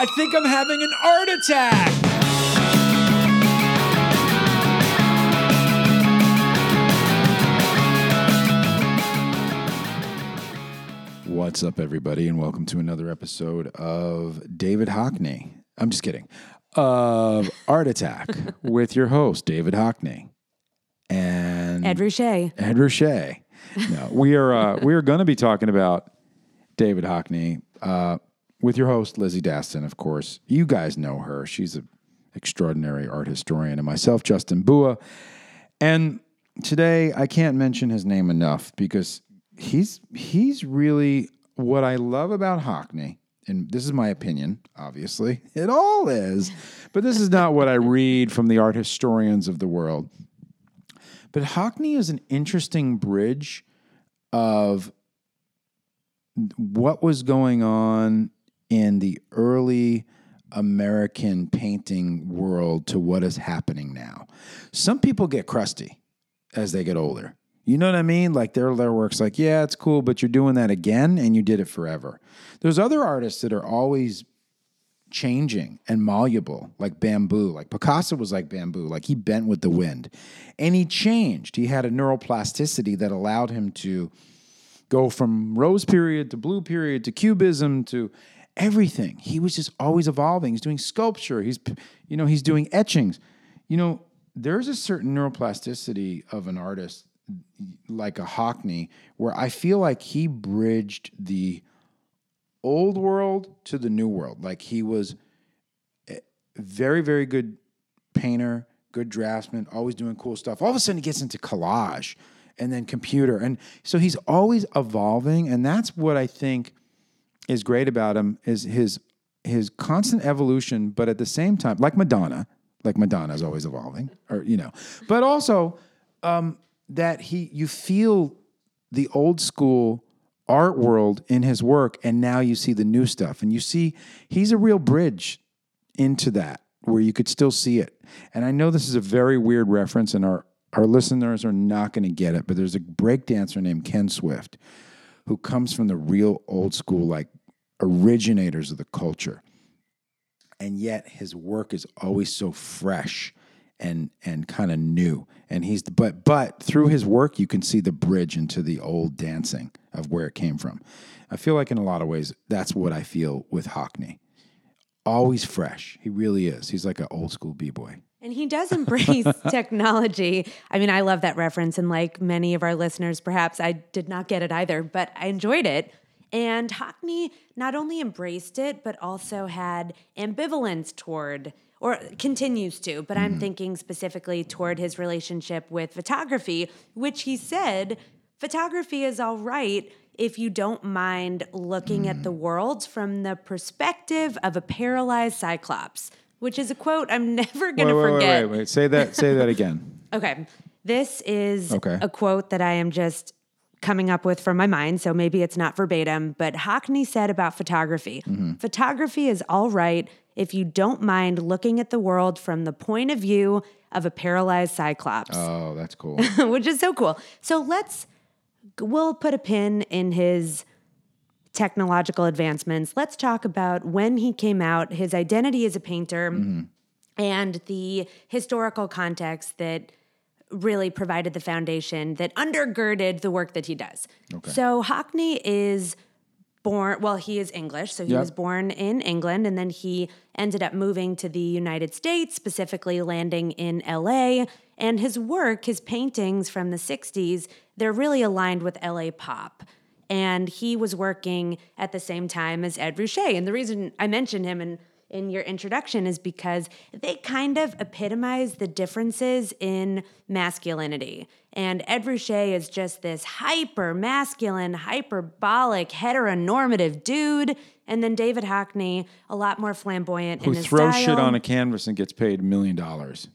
I think I'm having an art attack. What's up, everybody, and welcome to another episode of David Hockney. I'm just kidding. Of Art Attack with your host, David Hockney. And Ed Ruscha. Ed Ruscha. No, we are uh, we are going to be talking about David Hockney uh, with your host Lizzie Daston. Of course, you guys know her. She's an extraordinary art historian, and myself, Justin Bua. And today, I can't mention his name enough because he's he's really what I love about Hockney. And this is my opinion, obviously. It all is. But this is not what I read from the art historians of the world. But Hockney is an interesting bridge of what was going on in the early American painting world to what is happening now. Some people get crusty as they get older. You know what I mean? Like their their work's like, yeah, it's cool, but you're doing that again and you did it forever. There's other artists that are always changing and malleable, like bamboo. Like Picasso was like bamboo, like he bent with the wind. And he changed. He had a neuroplasticity that allowed him to go from rose period to blue period to cubism to everything. He was just always evolving. He's doing sculpture. He's you know, he's doing etchings. You know, there's a certain neuroplasticity of an artist like a Hockney where I feel like he bridged the old world to the new world. Like he was a very, very good painter, good draftsman, always doing cool stuff. All of a sudden he gets into collage and then computer. And so he's always evolving. And that's what I think is great about him is his his constant evolution, but at the same time, like Madonna, like Madonna is always evolving, or you know, but also um, that he you feel the old school art world in his work, and now you see the new stuff, and you see he's a real bridge into that where you could still see it. And I know this is a very weird reference, and our our listeners are not going to get it, but there's a breakdancer named Ken Swift who comes from the real old school, like originators of the culture. And yet his work is always so fresh and and kind of new. And he's but but through his work you can see the bridge into the old dancing of where it came from. I feel like in a lot of ways that's what I feel with Hockney. Always fresh. He really is. He's like an old school b-boy. And he does embrace technology. I mean, I love that reference. And like many of our listeners, perhaps I did not get it either, but I enjoyed it. And Hockney not only embraced it, but also had ambivalence toward, or continues to, but I'm mm-hmm. thinking specifically toward his relationship with photography, which he said photography is all right if you don't mind looking at the mm. world from the perspective of a paralyzed cyclops, which is a quote I'm never going to forget. wait, wait, wait. Say that say that again. Okay. This is Okay. a quote that I am just coming up with from my mind, so maybe it's not verbatim, but Hockney said about photography Mm-hmm. photography is all right if you don't mind looking at the world from the point of view of a paralyzed cyclops, Oh, that's cool. which is so cool. So let's, we'll put a pin in his technological advancements. Let's talk about when he came out, his identity as a painter, mm-hmm. and the historical context that really provided the foundation that undergirded the work that he does. So Hockney is born well he is english so he Yep. was born in england and then he ended up moving to the united states specifically landing in la and his work his paintings from the 60s they're really aligned with la pop and he was working at the same time as ed ruscha and the reason i mentioned him in in your introduction is because they kind of epitomize the differences in masculinity. And Ed Ruscha is just this hyper masculine, hyperbolic, heteronormative dude. And then David Hockney, a lot more flamboyant Who in his throws style. shit on a canvas and gets paid a million dollars.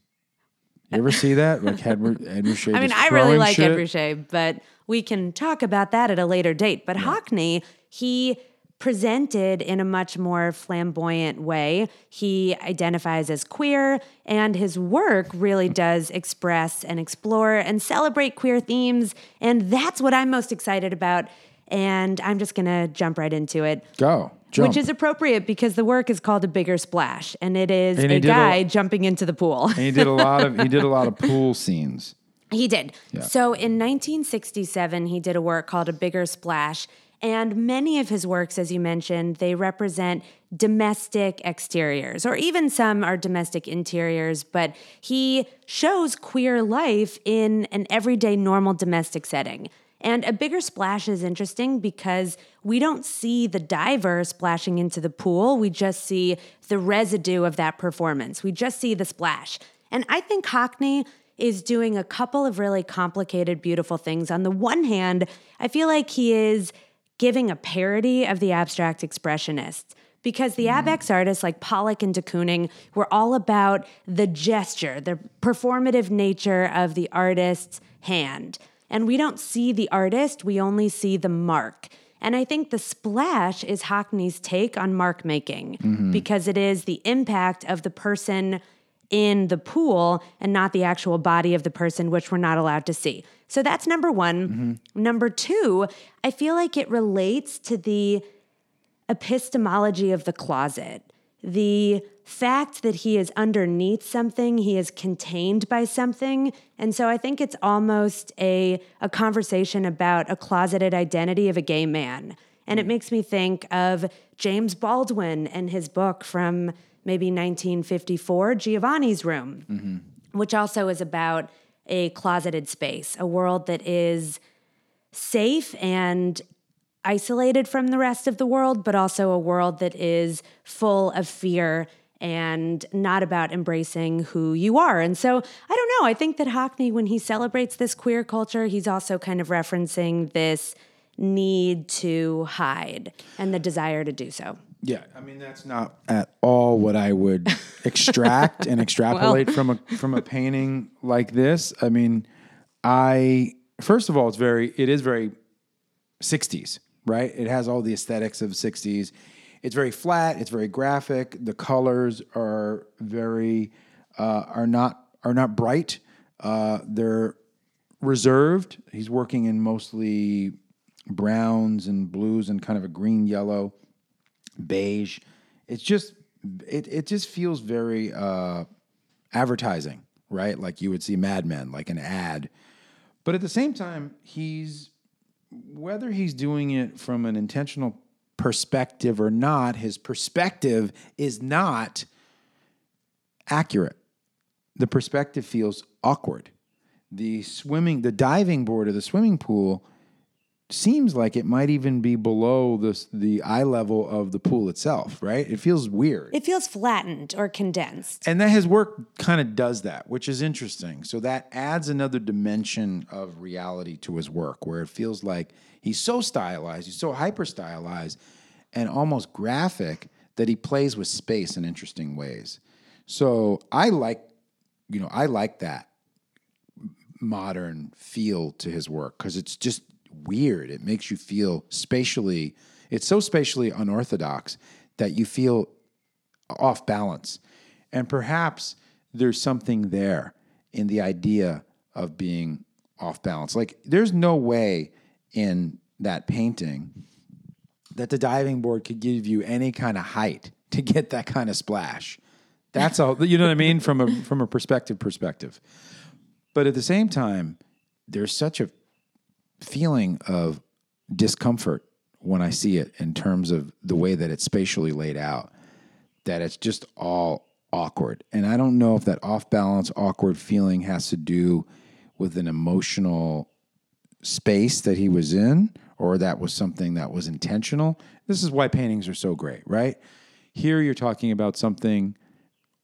You ever see that? Like Ed, Ed Ruscha I mean, I really like shit? Ed Ruscha, but we can talk about that at a later date. But Hockney, he presented in a much more flamboyant way. He identifies as queer, and his work really mm. does express and explore and celebrate queer themes. And that's what I'm most excited about. And I'm just going to jump right into it. Go. jump. Which is appropriate because the work is called a bigger splash, and it is And a did a- guy jumping into the pool. and he did a lot of he did a lot of pool scenes. He did. So in 1967, he did a work called A Bigger Splash. And many of his works, as you mentioned, they represent domestic exteriors, or even some are domestic interiors, but he shows queer life in an everyday, normal domestic setting. And A Bigger Splash is interesting because we don't see the diver splashing into the pool. We just see the residue of that performance. We just see the splash. And I think Hockney is doing a couple of really complicated, beautiful things. On the one hand, I feel like he is giving a parody of the abstract expressionists because the mm. AbEx artists like Pollock and de Kooning were all about the gesture, the performative nature of the artist's hand. And we don't see the artist, we only see the mark. And I think the splash is Hockney's take on mark making mm-hmm. because it is the impact of the person in the pool and not the actual body of the person, which we're not allowed to see. So that's number one. Mm-hmm. Number two, I feel like it relates to the epistemology of the closet. The fact that he is underneath something, he is contained by something. And so I think it's almost a, a conversation about a closeted identity of a gay man. And it mm. makes me think of James Baldwin and his book from maybe 1954, Giovanni's Room, mm-hmm. which also is about a closeted space, a world that is safe and isolated from the rest of the world, but also a world that is full of fear and not about embracing who you are. And so I don't know. I think that Hockney, when he celebrates this queer culture, he's also kind of referencing this need to hide and the desire to do so. Yeah, I mean that's not at all what I would extract and extrapolate from a from a painting like this. I mean, I first of all, it's very it is very 60s, right? It has all the aesthetics of 60s. It's very flat, it's very graphic. The colors are very uh, are not are not bright. Uh, they're reserved. He's working in mostly browns and blues and kind of a green yellow beige. It's just it it just feels very uh, advertising, right? Like you would see Mad Men, like an ad. But at the same time, he's whether he's doing it from an intentional perspective or not, his perspective is not accurate. The perspective feels awkward. The swimming, the diving board of the swimming pool seems like it might even be below the the eye level of the pool itself, right? It feels weird. It feels flattened or condensed. and that his work kind of does that, which is interesting. So that adds another dimension of reality to his work where it feels like he's so stylized, he's so hyper stylized and almost graphic that he plays with space in interesting ways. So I like, you know, I like that modern feel to his work because it's just weird. It makes you feel spatially, it's so spatially unorthodox that you feel off balance. And perhaps there's something there in the idea of being off balance. Like, there's no way in that painting that the diving board could give you any kind of height to get that kind of splash. That's all, you know what I mean? From a, from a perspective perspective. But at the same time, there's such a feeling of discomfort when I see it in terms of the way that it's spatially laid out, that it's just all awkward. And I don't know if that off balance, awkward feeling has to do with an emotional space that he was in or that was something that was intentional. This is why paintings are so great, right? Here you're talking about something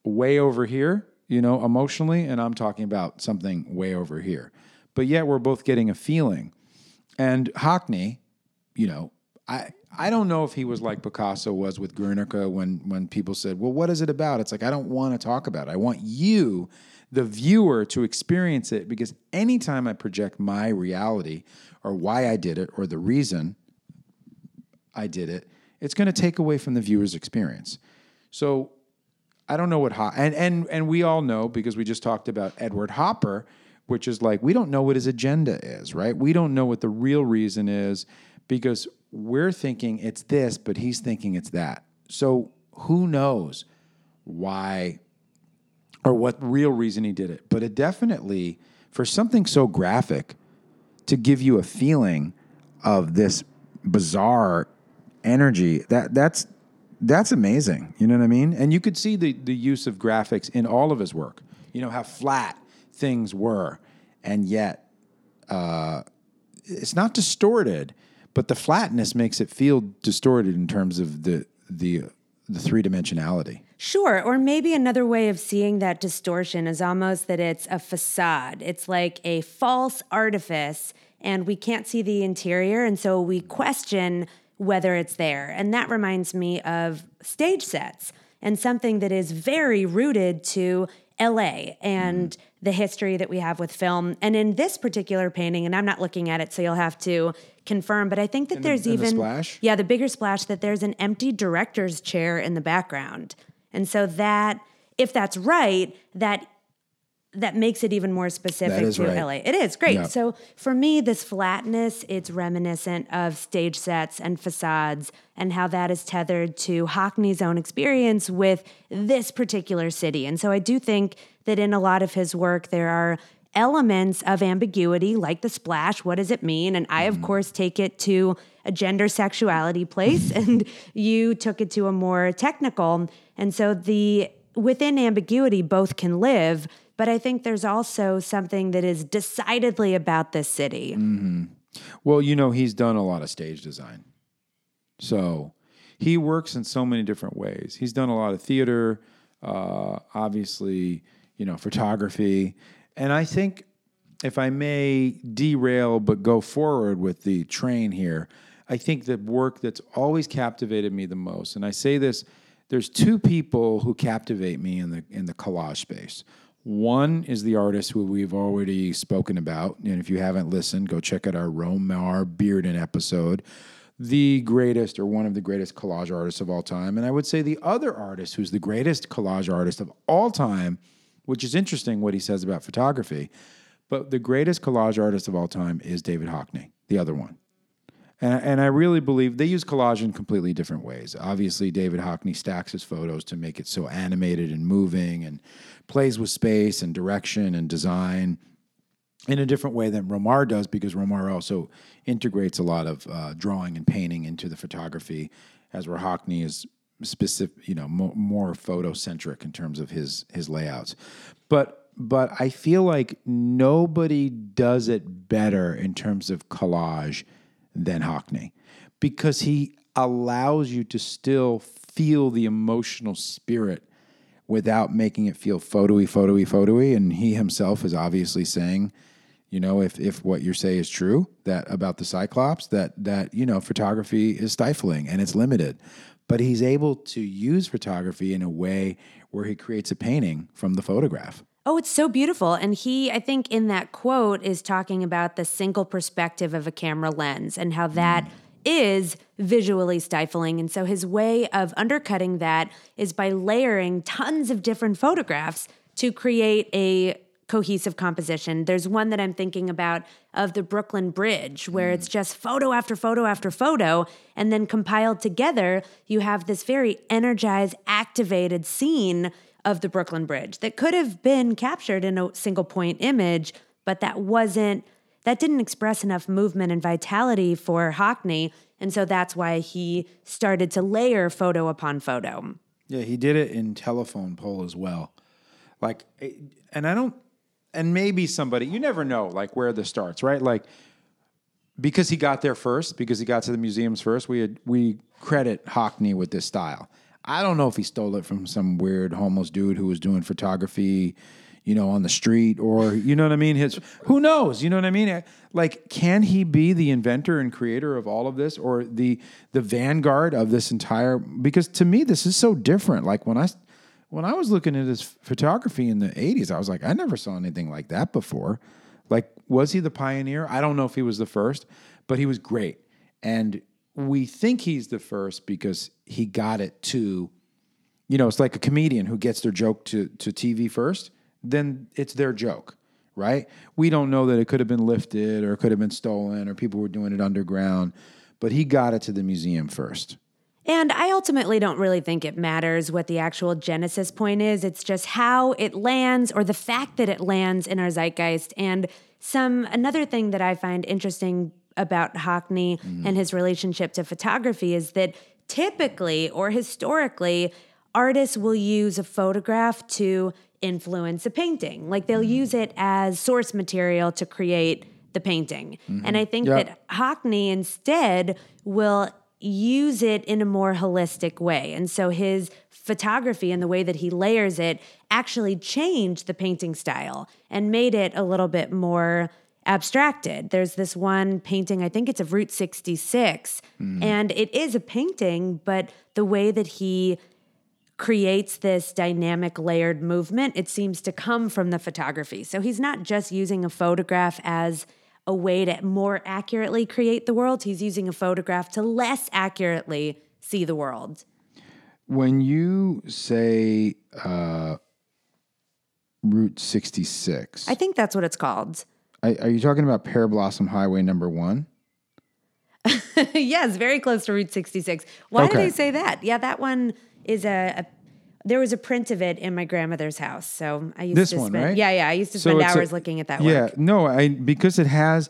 way over here, you know, emotionally, and I'm talking about something way over here. But yet we're both getting a feeling. And Hockney, you know, I I don't know if he was like Picasso was with Guernica when when people said, "Well, what is it about?" It's like I don't want to talk about it. I want you, the viewer, to experience it because anytime I project my reality or why I did it or the reason I did it, it's going to take away from the viewer's experience. So I don't know what Ho- and and and we all know because we just talked about Edward Hopper, which is like we don't know what his agenda is, right? We don't know what the real reason is because we're thinking it's this, but he's thinking it's that. So who knows why or what real reason he did it? But it definitely, for something so graphic, to give you a feeling of this bizarre energy, that that's that's amazing. You know what I mean? And you could see the the use of graphics in all of his work. You know how flat things were, and yet uh, it's not distorted, but the flatness makes it feel distorted in terms of the the the three dimensionality. Sure. Or maybe another way of seeing that distortion is almost that it's a facade. It's like a false artifice, and we can't see the interior. And so we question whether it's there. And that reminds me of stage sets and something that is very rooted to LA and mm. The history that we have with film. And in this particular painting, and I'm not looking at it, so you'll have to confirm, but I think that there's the, even the splash? Yeah, the bigger splash that there's an empty director's chair in the background. And so that if that's right, that that makes it even more specific to right. LA. It is great. Yep. So for me, this flatness, it's reminiscent of stage sets and facades and how that is tethered to Hockney's own experience with this particular city. And so I do think that in a lot of his work, there are elements of ambiguity, like the splash. What does it mean? And I, of mm. course, take it to a gender sexuality place, and you took it to a more technical. And so the within ambiguity, both can live but I think there's also something that is decidedly about this city. Mm-hmm. Well, you know, he's done a lot of stage design. So he works in so many different ways. He's done a lot of theater, uh, obviously, you know, photography. And I think if I may derail but go forward with the train here, I think the work that's always captivated me the most, and I say this, there's two people who captivate me in the in the collage space. One is the artist who we've already spoken about. And if you haven't listened, go check out our Romare Bearden episode. The greatest or one of the greatest collage artists of all time. And I would say the other artist who's the greatest collage artist of all time, which is interesting what he says about photography, but the greatest collage artist of all time is David Hockney, the other one. And, and I really believe they use collage in completely different ways. Obviously, David Hockney stacks his photos to make it so animated and moving and plays with space and direction and design in a different way than Romare does because Romare also integrates a lot of uh, drawing and painting into the photography, as where Hockney is specific, you know, mo- more photocentric in terms of his his layouts. But but I feel like nobody does it better in terms of collage than Hockney because he allows you to still feel the emotional spirit without making it feel photoy, photoy, photoy. And he himself is obviously saying, you know, if if what you say is true, that about the Cyclops, that that you know, photography is stifling and it's limited. But he's able to use photography in a way where he creates a painting from the photograph. Oh, it's so beautiful. And he, I think, in that quote, is talking about the single perspective of a camera lens and how that mm. is visually stifling. And so his way of undercutting that is by layering tons of different photographs to create a cohesive composition. There's one that I'm thinking about of the Brooklyn Bridge, where mm. it's just photo after photo after photo. And then compiled together, you have this very energized, activated scene of the Brooklyn Bridge that could have been captured in a single point image, but that wasn't, that didn't express enough movement and vitality for Hockney. And so that's why he started to layer photo upon photo. Yeah, he did it in telephone pole as well. Like, and I don't, and maybe somebody, you never know, like where this starts, right? Like, because he got there first, because he got to the museums first, we had, we credit Hockney with this style. I don't know if he stole it from some weird homeless dude who was doing photography, you know, on the street or you know what I mean. His who knows, you know what I mean. Like, can he be the inventor and creator of all of this, or the the vanguard of this entire? Because to me, this is so different. Like when I when I was looking at his photography in the '80s, I was like, I never saw anything like that before. Like, was he the pioneer? I don't know if he was the first, but he was great. And we think he's the first because he got it to, you know, it's like a comedian who gets their joke to, to TV first, then it's their joke, right? We don't know that it could have been lifted or it could have been stolen or people were doing it underground. but he got it to the museum first. And I ultimately don't really think it matters what the actual genesis point is. It's just how it lands or the fact that it lands in our zeitgeist. And some another thing that I find interesting about Hockney mm-hmm. and his relationship to photography is that typically or historically, artists will use a photograph to influence a painting. Like they'll mm-hmm. use it as source material to create the painting. Mm-hmm. And I think Yep. that Hockney instead will use it in a more holistic way. And so his photography and the way that he layers it actually changed the painting style and made it a little bit more abstracted. There's this one painting, I think it's of Route 66, mm. and it is a painting, but the way that he creates this dynamic layered movement, it seems to come from the photography. So he's not just using a photograph as a way to more accurately create the world, he's using a photograph to less accurately see the world. When you say uh, Route 66, I think that's what it's called. are, are you talking about Pearblossom Highway number one? yes, very close to Route 66. Why do Okay. they say that? Yeah, that one is a, a there was a print of it in my grandmother's house. So I used This to one, spend right? Yeah, yeah. I used to So spend it's a- hours looking at that Yeah, work. no, I because it has.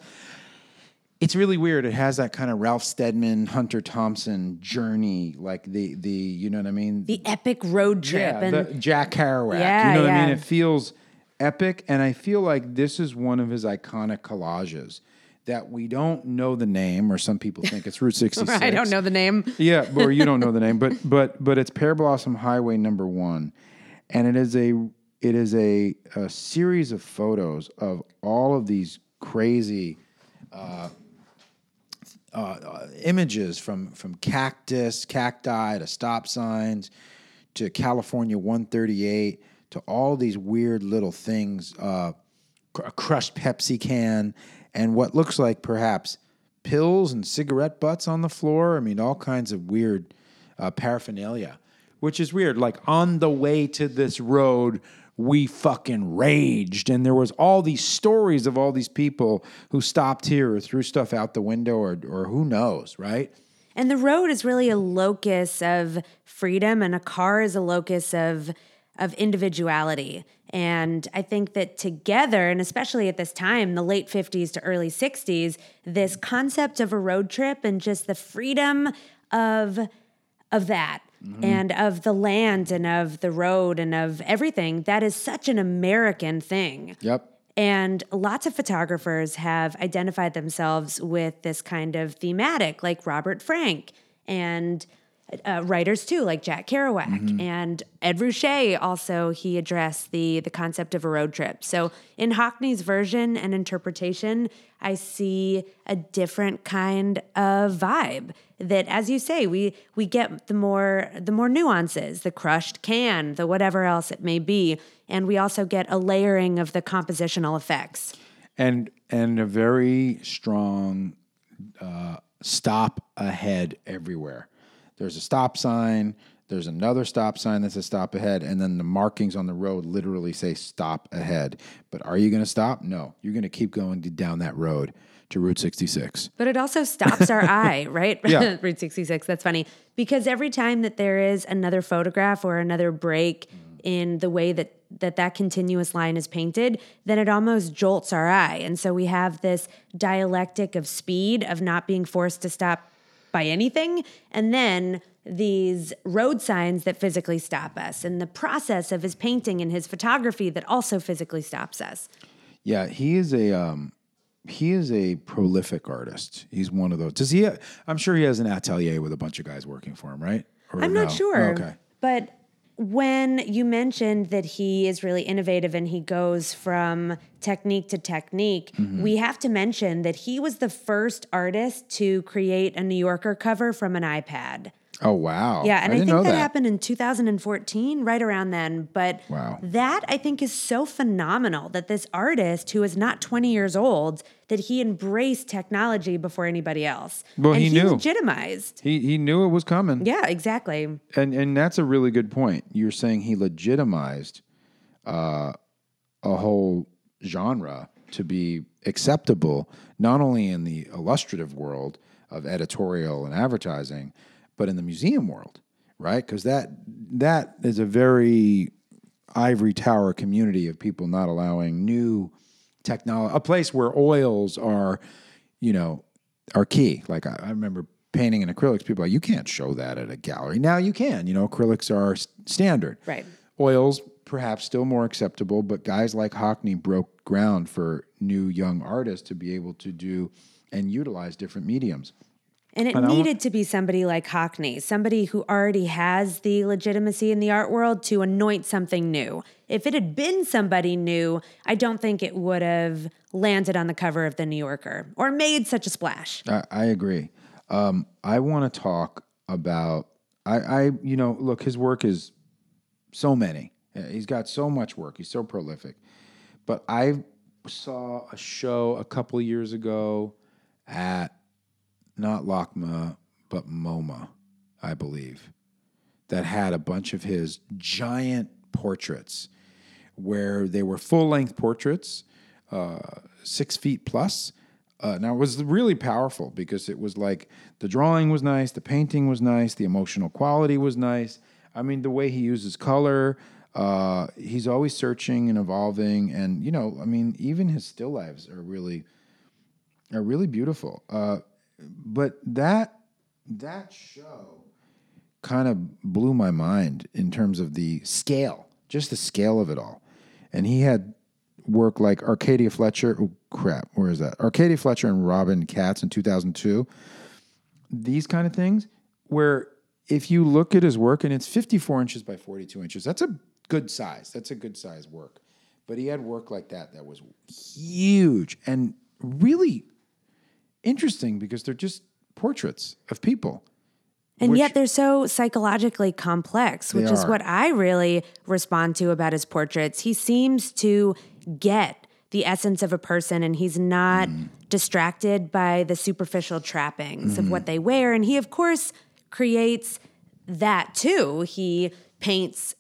It's really weird. It has that kind of Ralph Steadman, Hunter Thompson journey, like the the you know what I mean. The epic road trip yeah, and the Jack Kerouac. Yeah, you know what I mean. It feels epic, and I feel like this is one of his iconic collages that we don't know the name, or some people think it's Route 66. I don't know the name. Yeah, or you don't know the name, but but but it's Pearblossom Highway number one, and it is a it is a, a series of photos of all of these crazy uh, uh, uh, images from from cactus, cacti to stop signs to California 138 to all these weird little things, uh, a crushed Pepsi can, and what looks like perhaps pills and cigarette butts on the floor. I mean, all kinds of weird uh, paraphernalia, which is weird. Like on the way to this road, we fucking raged, and there was all these stories of all these people who stopped here or threw stuff out the window, or or who knows, right? And the road is really a locus of freedom, and a car is a locus of of individuality. And I think that together, and especially at this time, the late 50s to early 60s, this concept of a road trip and just the freedom of of that mm-hmm. and of the land and of the road and of everything, that is such an American thing. Yep. And lots of photographers have identified themselves with this kind of thematic, like Robert Frank and uh, writers too, like Jack Kerouac and Ed Ruscha. Also, he addressed the the concept of a road trip. So, in Hockney's version and interpretation, I see a different kind of vibe. That, as you say, we we get the more the more nuances, the crushed can, the whatever else it may be, and we also get a layering of the compositional effects. and and a very strong uh, stop ahead everywhere. There's a stop sign. There's another stop sign that says stop ahead, and then the markings on the road literally say "stop ahead." But are you going to stop? No, you're going to keep going down that road to Route 66. But it also stops our eye, right? Yeah. Route 66. That's funny. Because every time that there is another photograph or another break mm. in the way that that, that continuous line is painted, then it almost jolts our eye. And so we have this dialectic of speed, of not being forced to stop by anything, and then these road signs that physically stop us, and the process of his painting and his photography that also physically stops us. Yeah, he is a um, he is a prolific artist. He's one of those. Does he? I'm sure he has an atelier with a bunch of guys working for him, right? Or I'm no? not sure. Okay. But when you mentioned that he is really innovative and he goes from technique to technique, Mm-hmm. we have to mention that he was the first artist to create a New Yorker cover from an iPad. Oh wow. Yeah, and I, didn't think that, that. happened in 2014, right around then. But Wow. that I think is so phenomenal that this artist who is not 20 years old, that he embraced technology before anybody else. Well, and he knew. legitimized. He he knew it was coming. Yeah, exactly. And and that's a really good point. You're saying he legitimized uh, a whole genre to be acceptable, not only in the illustrative world of editorial and advertising, but in the museum world, right? Because that that is a very ivory tower community of people not allowing new technology, a place where oils are, you know, are key. Like I, I remember painting in acrylics, people are like, you can't show that at a gallery. Now you can, you know, acrylics are standard. Right. Oils, perhaps still more acceptable, but guys like Hockney broke ground for new young artists to be able to do and utilize different mediums. And it wa- needed to be somebody like Hockney, somebody who already has the legitimacy in the art world to anoint something new. If it had been somebody new, I don't think it would have landed on the cover of the New Yorker or made such a splash. I, I agree. Um, I want to talk about I, I you know look his work is so many. Uh, He's got so much work. He's so prolific. But I saw a show a couple years ago at not LACMA but MoMA, I believe, that had a bunch of his giant portraits where they were full length portraits, uh, six feet plus. Uh, now it was really powerful because it was like the drawing was nice, the painting was nice, the emotional quality was nice. I mean, the way he uses color, uh, he's always searching and evolving, and you know, I mean, even his still lives are really are really beautiful. Uh, but that that show kind of blew my mind in terms of the scale, just the scale of it all. And he had work like Arcadia Fletcher. Oh crap, where is that? Arcadia Fletcher and Robin Katz in 2002. These kind of things, where if you look at his work and it's 54 inches by 42 inches, that's a good size. That's a good size work. But he had work like that that was huge and really interesting because they're just portraits of people. And Which- yet they're so psychologically complex, which is are. what I really respond to about his portraits. He seems to get the essence of a person and he's not Mm. distracted by the superficial trappings of Mm-hmm. what they wear. And he, of course, creates that too. He paints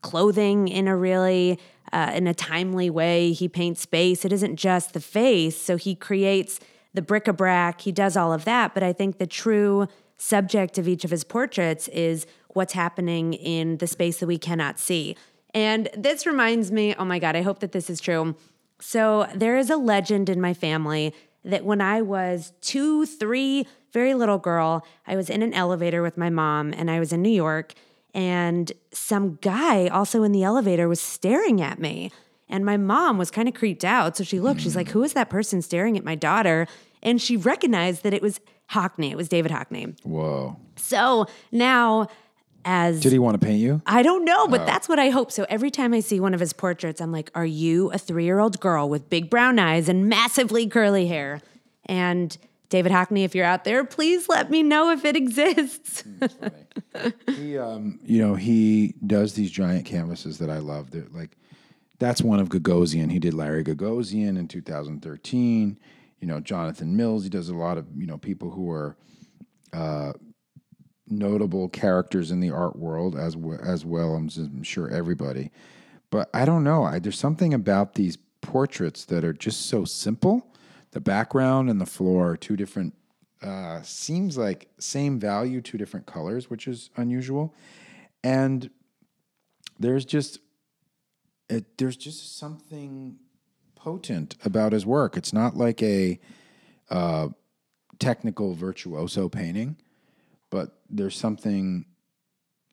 clothing in a really uh, in a timely way. He paints space. It isn't just the face. So he creates the bric-a-brac. He does all of that. But I think the true subject of each of his portraits is what's happening in the space that we cannot see. And this reminds me, oh my God, I hope that this is true. So there is a legend in my family that when I was two, three, very little girl, I was in an elevator with my mom and I was in New York and some guy also in the elevator was staring at me. And my mom was kind of creeped out. So she looked, she's like, Who is that person staring at my daughter? And she recognized that it was Hockney. It was David Hockney. Whoa. So now, as Did he want to paint you? I don't know, but that's what I hope. So every time I see one of his portraits, I'm like, Are you a three year old girl with big brown eyes and massively curly hair? And David Hockney, if you're out there, please let me know if it exists. he, um, you know, he does these giant canvases that I love. They're like, that's one of Gagosian. He did Larry Gagosian in 2013. You know, Jonathan Mills. He does a lot of you know people who are uh, notable characters in the art world as well, as well. I'm, I'm sure everybody, but I don't know. I, there's something about these portraits that are just so simple. The background and the floor are two different. Uh, seems like same value, two different colors, which is unusual, and there's just it, there's just something potent about his work. It's not like a uh, technical virtuoso painting, but there's something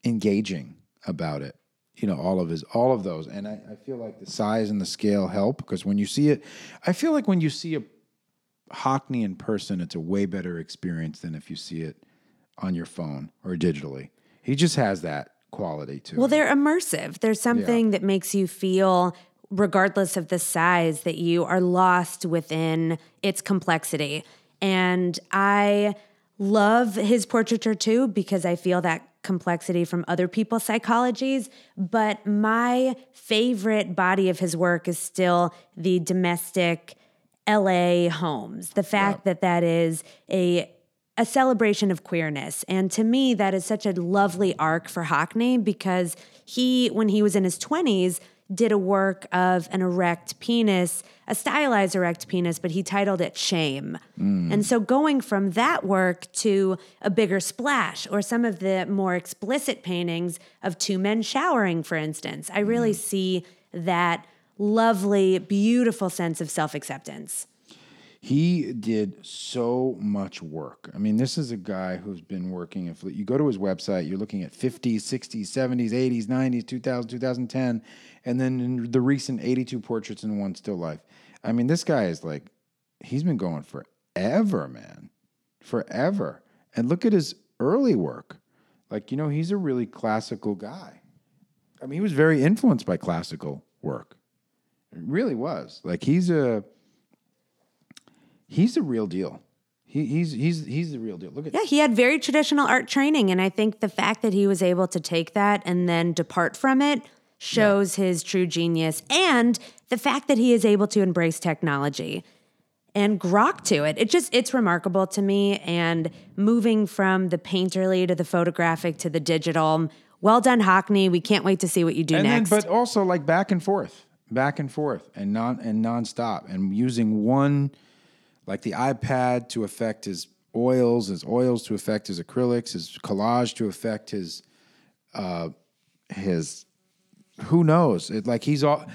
engaging about it. You know, all of his, all of those, and I, I feel like the size and the scale help because when you see it, I feel like when you see a Hockney in person, it's a way better experience than if you see it on your phone or digitally. He just has that quality to Well, him. they're immersive. There's something that makes you feel, regardless of the size, that you are lost within its complexity. And I love his portraiture too because I feel that complexity from other people's psychologies. But my favorite body of his work is still the domestic LA homes. The fact that that is a a celebration of queerness. And to me, that is such a lovely arc for Hockney because he, when he was in his 20s, did a work of an erect penis, a stylized erect penis, but he titled it Shame. Mm. And so going from that work to a bigger splash or some of the more explicit paintings of two men showering, for instance, I really mm. see that lovely, beautiful sense of self acceptance. He did so much work. I mean, this is a guy who's been working. If you go to his website, you're looking at 50s, 60s, 70s, 80s, 90s, 2000, 2010, and then the recent 82 portraits in one still life. I mean, this guy is like, he's been going forever, man. Forever. And look at his early work. Like, you know, he's a really classical guy. I mean, he was very influenced by classical work. It really was. Like, he's a he's a real deal. He, he's he's he's the real deal. Look at Yeah, he had very traditional art training. And I think the fact that he was able to take that and then depart from it shows his true genius and the fact that he is able to embrace technology and grok to it. It just, it's remarkable to me. And moving from the painterly to the photographic to the digital. Well done, Hockney. We can't wait to see what you do and next. then, but also like back and forth, back and forth, and non and nonstop, and using one, like the iPad to affect his oils, his oils to affect his acrylics, his collage to affect his, uh, his, who knows? It, like he's all.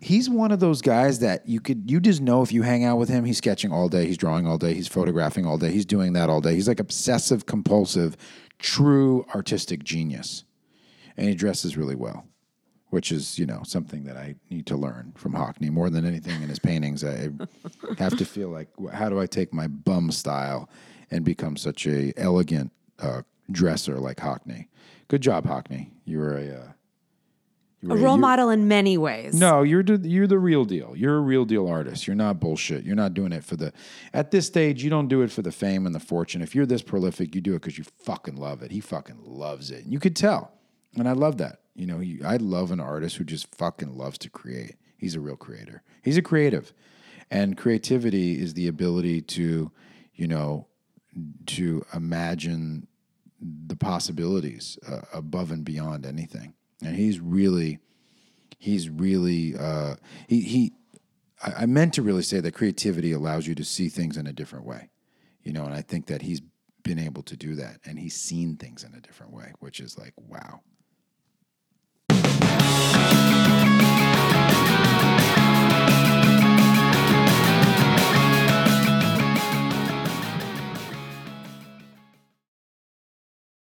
He's one of those guys that you could you just know if you hang out with him, he's sketching all day, he's drawing all day, he's photographing all day, he's doing that all day. He's like obsessive compulsive, true artistic genius. And he dresses really well which is you know something that I need to learn from Hockney more than anything in his paintings. I have to feel like how do I take my bum style and become such a elegant uh, dresser like Hockney? Good job, Hockney. You're a uh, you a were- role you- model in many ways. No, you're you're the real deal. You're a real deal artist. You're not bullshit. You're not doing it for the. At this stage, you don't do it for the fame and the fortune. If you're this prolific, you do it because you fucking love it. He fucking loves it. And you could tell, and I love that. You know, I love an artist who just fucking loves to create. He's a real creator. He's a creative, and creativity is the ability to, you know, to imagine the possibilities uh, above and beyond anything. And he's really, he's really, uh, he, he, I, I meant to really say that creativity allows you to see things in a different way, you know, and I think that he's been able to do that and he's seen things in a different way, which is like, wow.